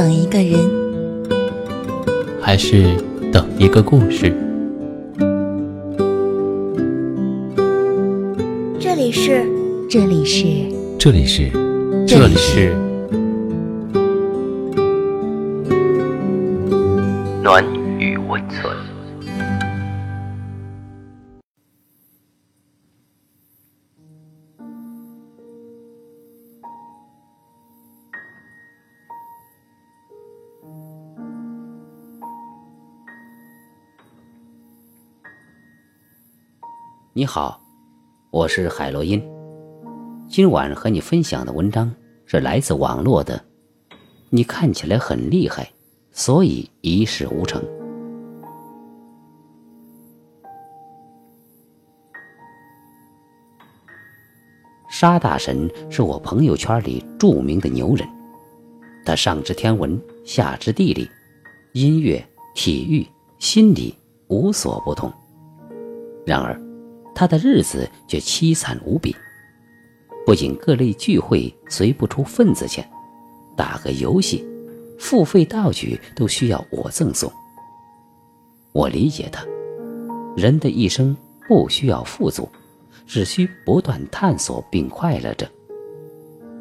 等一个人，还是等一个故事？这里是，这里是，这里是，这里是你好，我是海洛因。今晚和你分享的文章是来自网络的。你看起来很厉害，所以一事无成。沙大神是我朋友圈里著名的牛人，他上知天文，下知地理，音乐、体育、心理无所不通。然而，他的日子却凄惨无比，不仅各类聚会随不出份子钱，打个游戏，付费道具都需要我赠送。我理解他，人的一生不需要富足，只需不断探索并快乐着。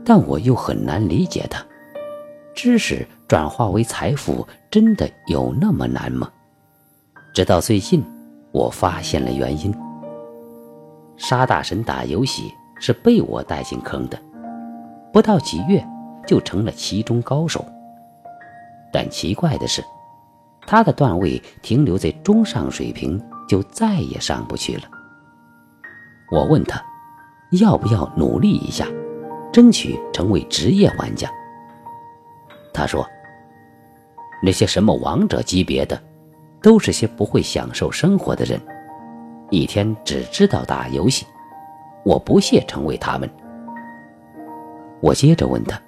但我又很难理解他，知识转化为财富真的有那么难吗？直到最近，我发现了原因。沙大神打游戏是被我带进坑的，不到几月就成了其中高手。但奇怪的是，他的段位停留在中上水平，就再也上不去了。我问他，要不要努力一下，争取成为职业玩家？他说：“那些什么王者级别的，都是些不会享受生活的人。”一天只知道打游戏，我不屑成为他们。我接着问他：“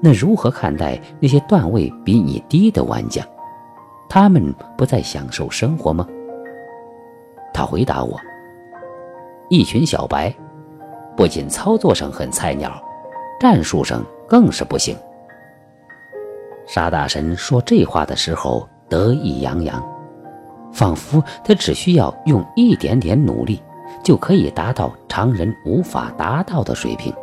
那如何看待那些段位比你低的玩家？他们不在享受生活吗？”他回答我：“一群小白，不仅操作上很菜鸟，战术上更是不行。”沙大神说这话的时候得意洋洋。仿佛他只需要用一点点努力，就可以达到常人无法达到的水平。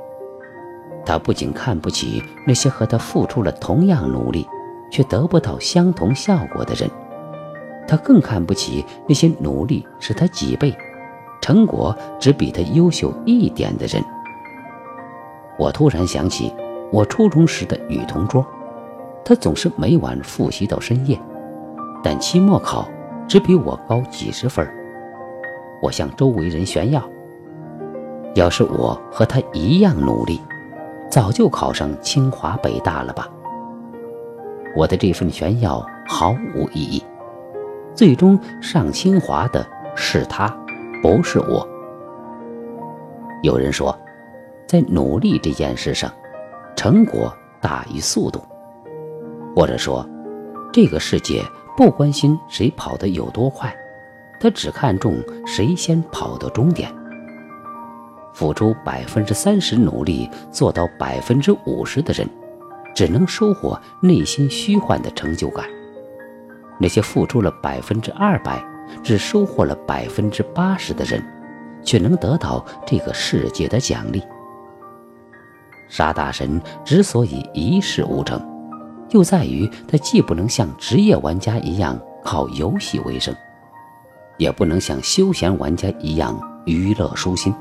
他不仅看不起那些和他付出了同样努力，却得不到相同效果的人，他更看不起那些努力是他几倍，成果只比他优秀一点的人。我突然想起我初中时的女同桌，她总是每晚复习到深夜，但期末考。只比我高几十分，我向周围人炫耀。要是我和他一样努力，早就考上清华北大了吧？我的这份炫耀毫无意义，最终上清华的是他，不是我。有人说，在努力这件事上，成果大于速度，或者说，这个世界。不关心谁跑得有多快，他只看重谁先跑到终点。付出百分之三十努力做到百分之五十的人，只能收获内心虚幻的成就感；那些付出了百分之二百，只收获了百分之八十的人，却能得到这个世界的奖励。沙大神之所以一事无成。就在于他既不能像职业玩家一样靠游戏为生，也不能像休闲玩家一样娱乐舒心。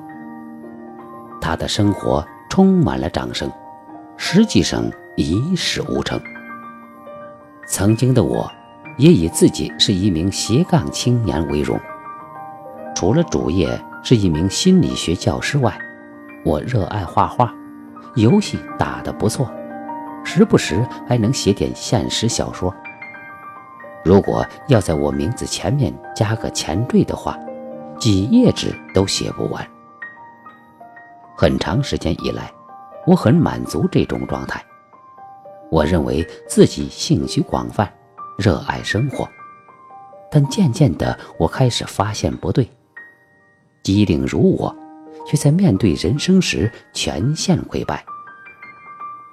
他的生活充满了掌声，实际上一事无成。曾经的我，也以自己是一名斜杠青年为荣。除了主业是一名心理学教师外，我热爱画画，游戏打得不错。时不时还能写点现实小说。如果要在我名字前面加个前缀的话，几页纸都写不完。很长时间以来，我很满足这种状态。我认为自己兴趣广泛，热爱生活。但渐渐的，我开始发现不对。机灵如我，却在面对人生时全线溃败。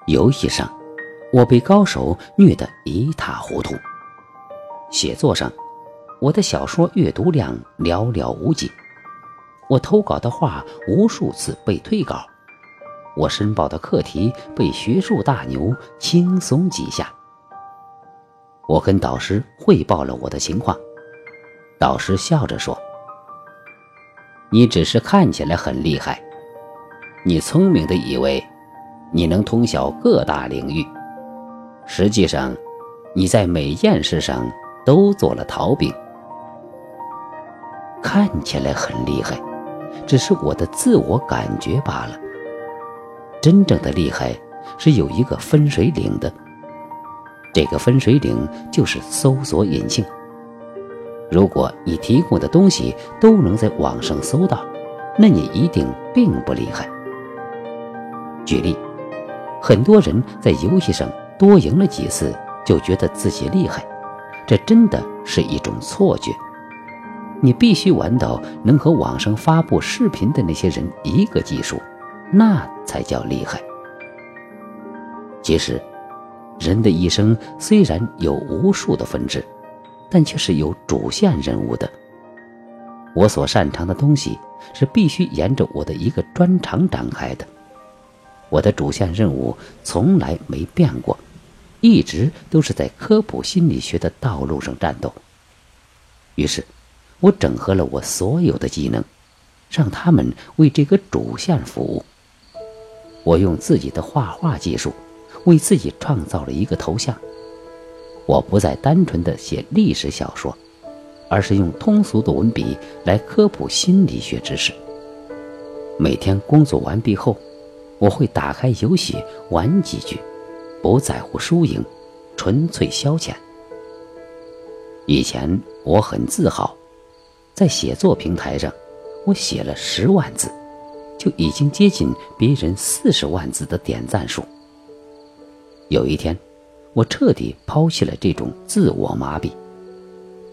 游戏上。我被高手虐得一塌糊涂。写作上，我的小说阅读量寥寥无几，我投稿的画无数次被退稿，我申报的课题被学术大牛轻松记下。我跟导师汇报了我的情况，导师笑着说：“你只是看起来很厉害，你聪明的以为你能通晓各大领域，实际上你在每件事上都做了逃兵。看起来很厉害，只是我的自我感觉罢了。真正的厉害是有一个分水岭的。”这个分水岭就是搜索引擎。如果你提供的东西都能在网上搜到，那你一定并不厉害。举例，很多人在游戏上多赢了几次，就觉得自己厉害，这真的是一种错觉。你必须玩到能和网上发布视频的那些人一个技术，那才叫厉害。其实。人的一生虽然有无数的分支，但却是有主线任务的。我所擅长的东西是必须沿着我的一个专长展开的。我的主线任务从来没变过，一直都是在科普心理学的道路上战斗。于是，我整合了我所有的技能，让他们为这个主线服务。我用自己的画画技术。为自己创造了一个头像。我不再单纯的写历史小说，而是用通俗的文笔来科普心理学知识。每天工作完毕后，我会打开游戏玩几局，不在乎输赢，纯粹消遣。以前我很自豪，在写作平台上，我写了十万字，就已经接近别人四十万字的点赞数。有一天，我彻底抛弃了这种自我麻痹。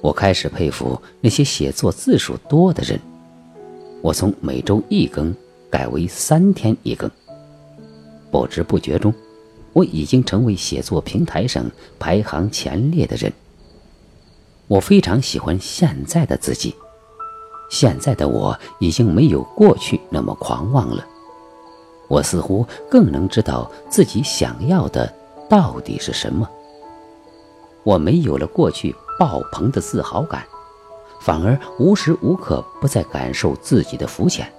我开始佩服那些写作字数多的人。我从每周一更改为三天一更。不知不觉中，我已经成为写作平台上排行前列的人。我非常喜欢现在的自己。现在的我已经没有过去那么狂妄了。我似乎更能知道自己想要的。到底是什么？我没有了过去爆棚的自豪感，反而无时无刻不在感受自己的肤浅。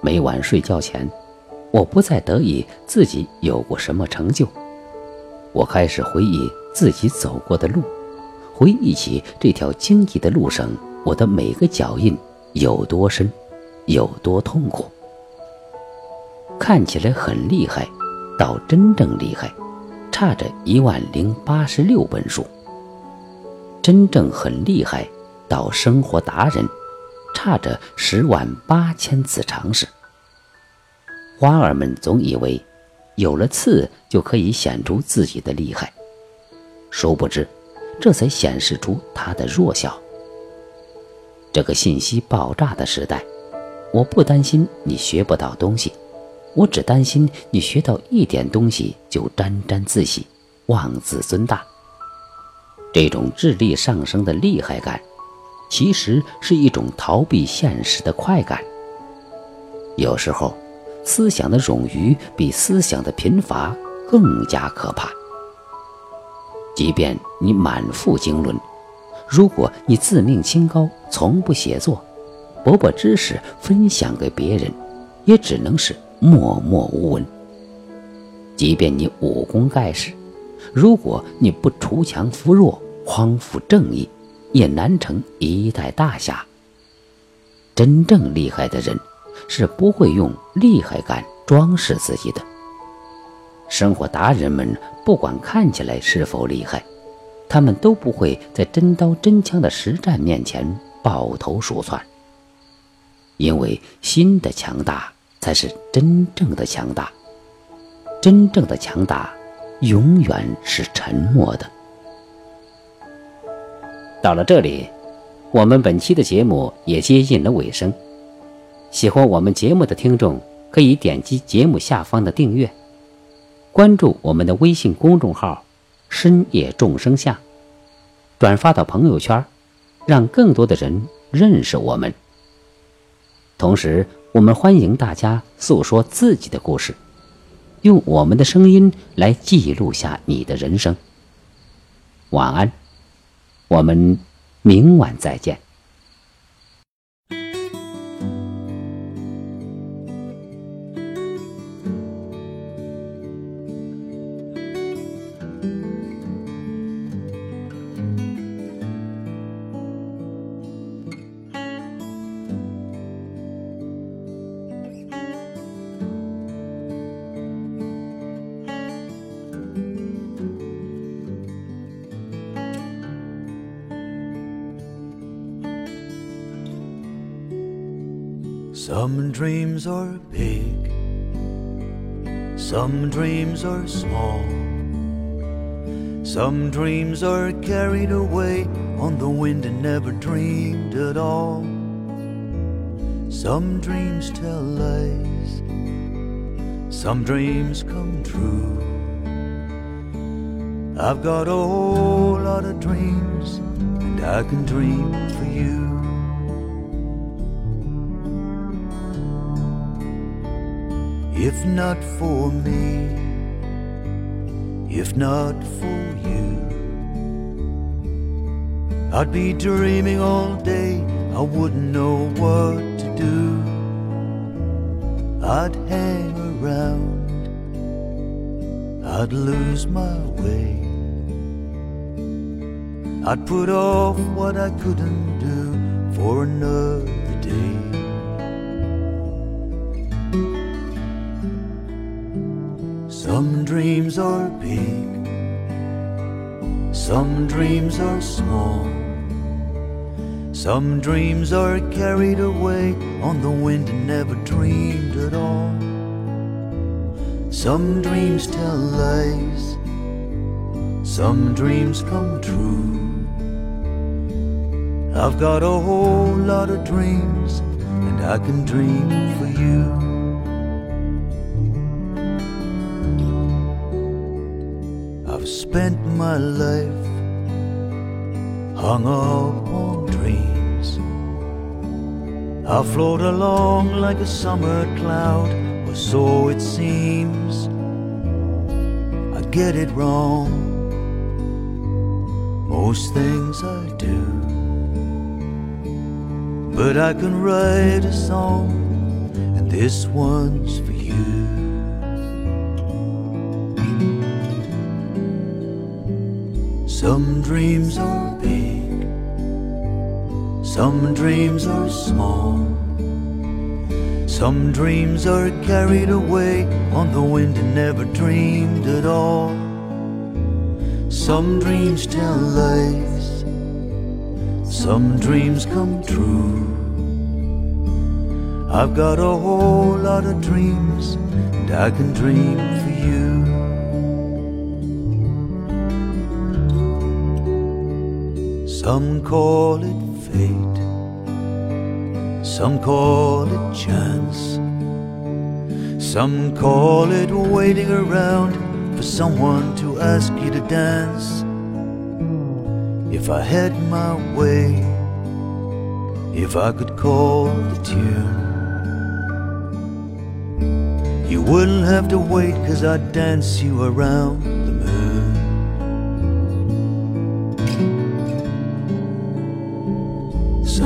每晚睡觉前，我不再得意自己有过什么成就，我开始回忆自己走过的路，回忆起这条荆棘的路上，我的每个脚印有多深，有多痛苦。看起来很厉害，到真正厉害。差着一万零八十六本书，真正很厉害到生活达人，差着十万八千次尝试。花儿们总以为有了刺就可以显出自己的厉害，殊不知，这才显示出它的弱小。这个信息爆炸的时代，我不担心你学不到东西。我只担心你学到一点东西就沾沾自喜、妄自尊大。这种智力上升的厉害感，其实是一种逃避现实的快感。有时候，思想的冗余比思想的贫乏更加可怕。即便你满腹经纶，如果你自命清高，从不写作，不把知识分享给别人，也只能是。默默无闻。即便你武功盖世，如果你不锄强扶弱、匡扶正义，也难成一代大侠。真正厉害的人，是不会用厉害感装饰自己的。生活达人们不管看起来是否厉害，他们都不会在真刀真枪的实战面前抱头鼠窜，因为心的强大。才是真正的强大。真正的强大，永远是沉默的。到了这里，我们本期的节目也接近了尾声。喜欢我们节目的听众，可以点击节目下方的订阅。关注我们的微信公众号“深夜众生相”，转发到朋友圈，让更多的人认识我们。同时，我们欢迎大家诉说自己的故事，用我们的声音来记录下你的人生。晚安，我们明晚再见。Some dreams are big, some dreams are small. Some dreams are carried away on the wind and never dreamed at all. Some dreams tell lies, some dreams come true. I've got a whole lot of dreams, and I can dream for you. If not for me, if not for you, I'd be dreaming all day, I wouldn't know what to do. I'd hang around, I'd lose my way. I'd put off what I couldn't do for another day. Some dreams are big, some dreams are small. Some dreams are carried away on the wind and never dreamed at all. Some dreams tell lies, some dreams come true. I've got a whole lot of dreams, and I can dream for you. Spent my life hung up on dreams. I float along like a summer cloud, or so it seems. I get it wrong, most things I do. But I can write a song, and this one's for you. Some dreams are big, some dreams are small. Some dreams are carried away on the wind and never dreamed at all. Some dreams tell lies, some dreams come true. I've got a whole lot of dreams, and I can dream for you. Some call it fate, some call it chance, some call it waiting around for someone to ask you to dance. If I had my way, if I could call the tune, you wouldn't have to wait, cause I'd dance you around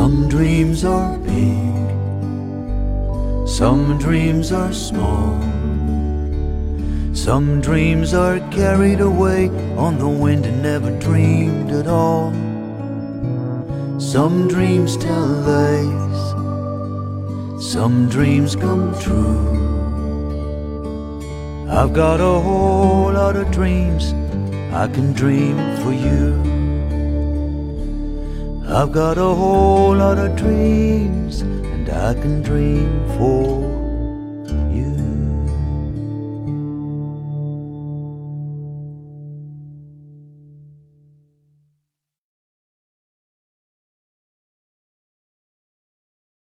Some dreams are big, some dreams are small. Some dreams are carried away on the wind and never dreamed at all. Some dreams tell lies, some dreams come true. I've got a whole lot of dreams I can dream for you. I've got a whole lot of dreams, and I can dream for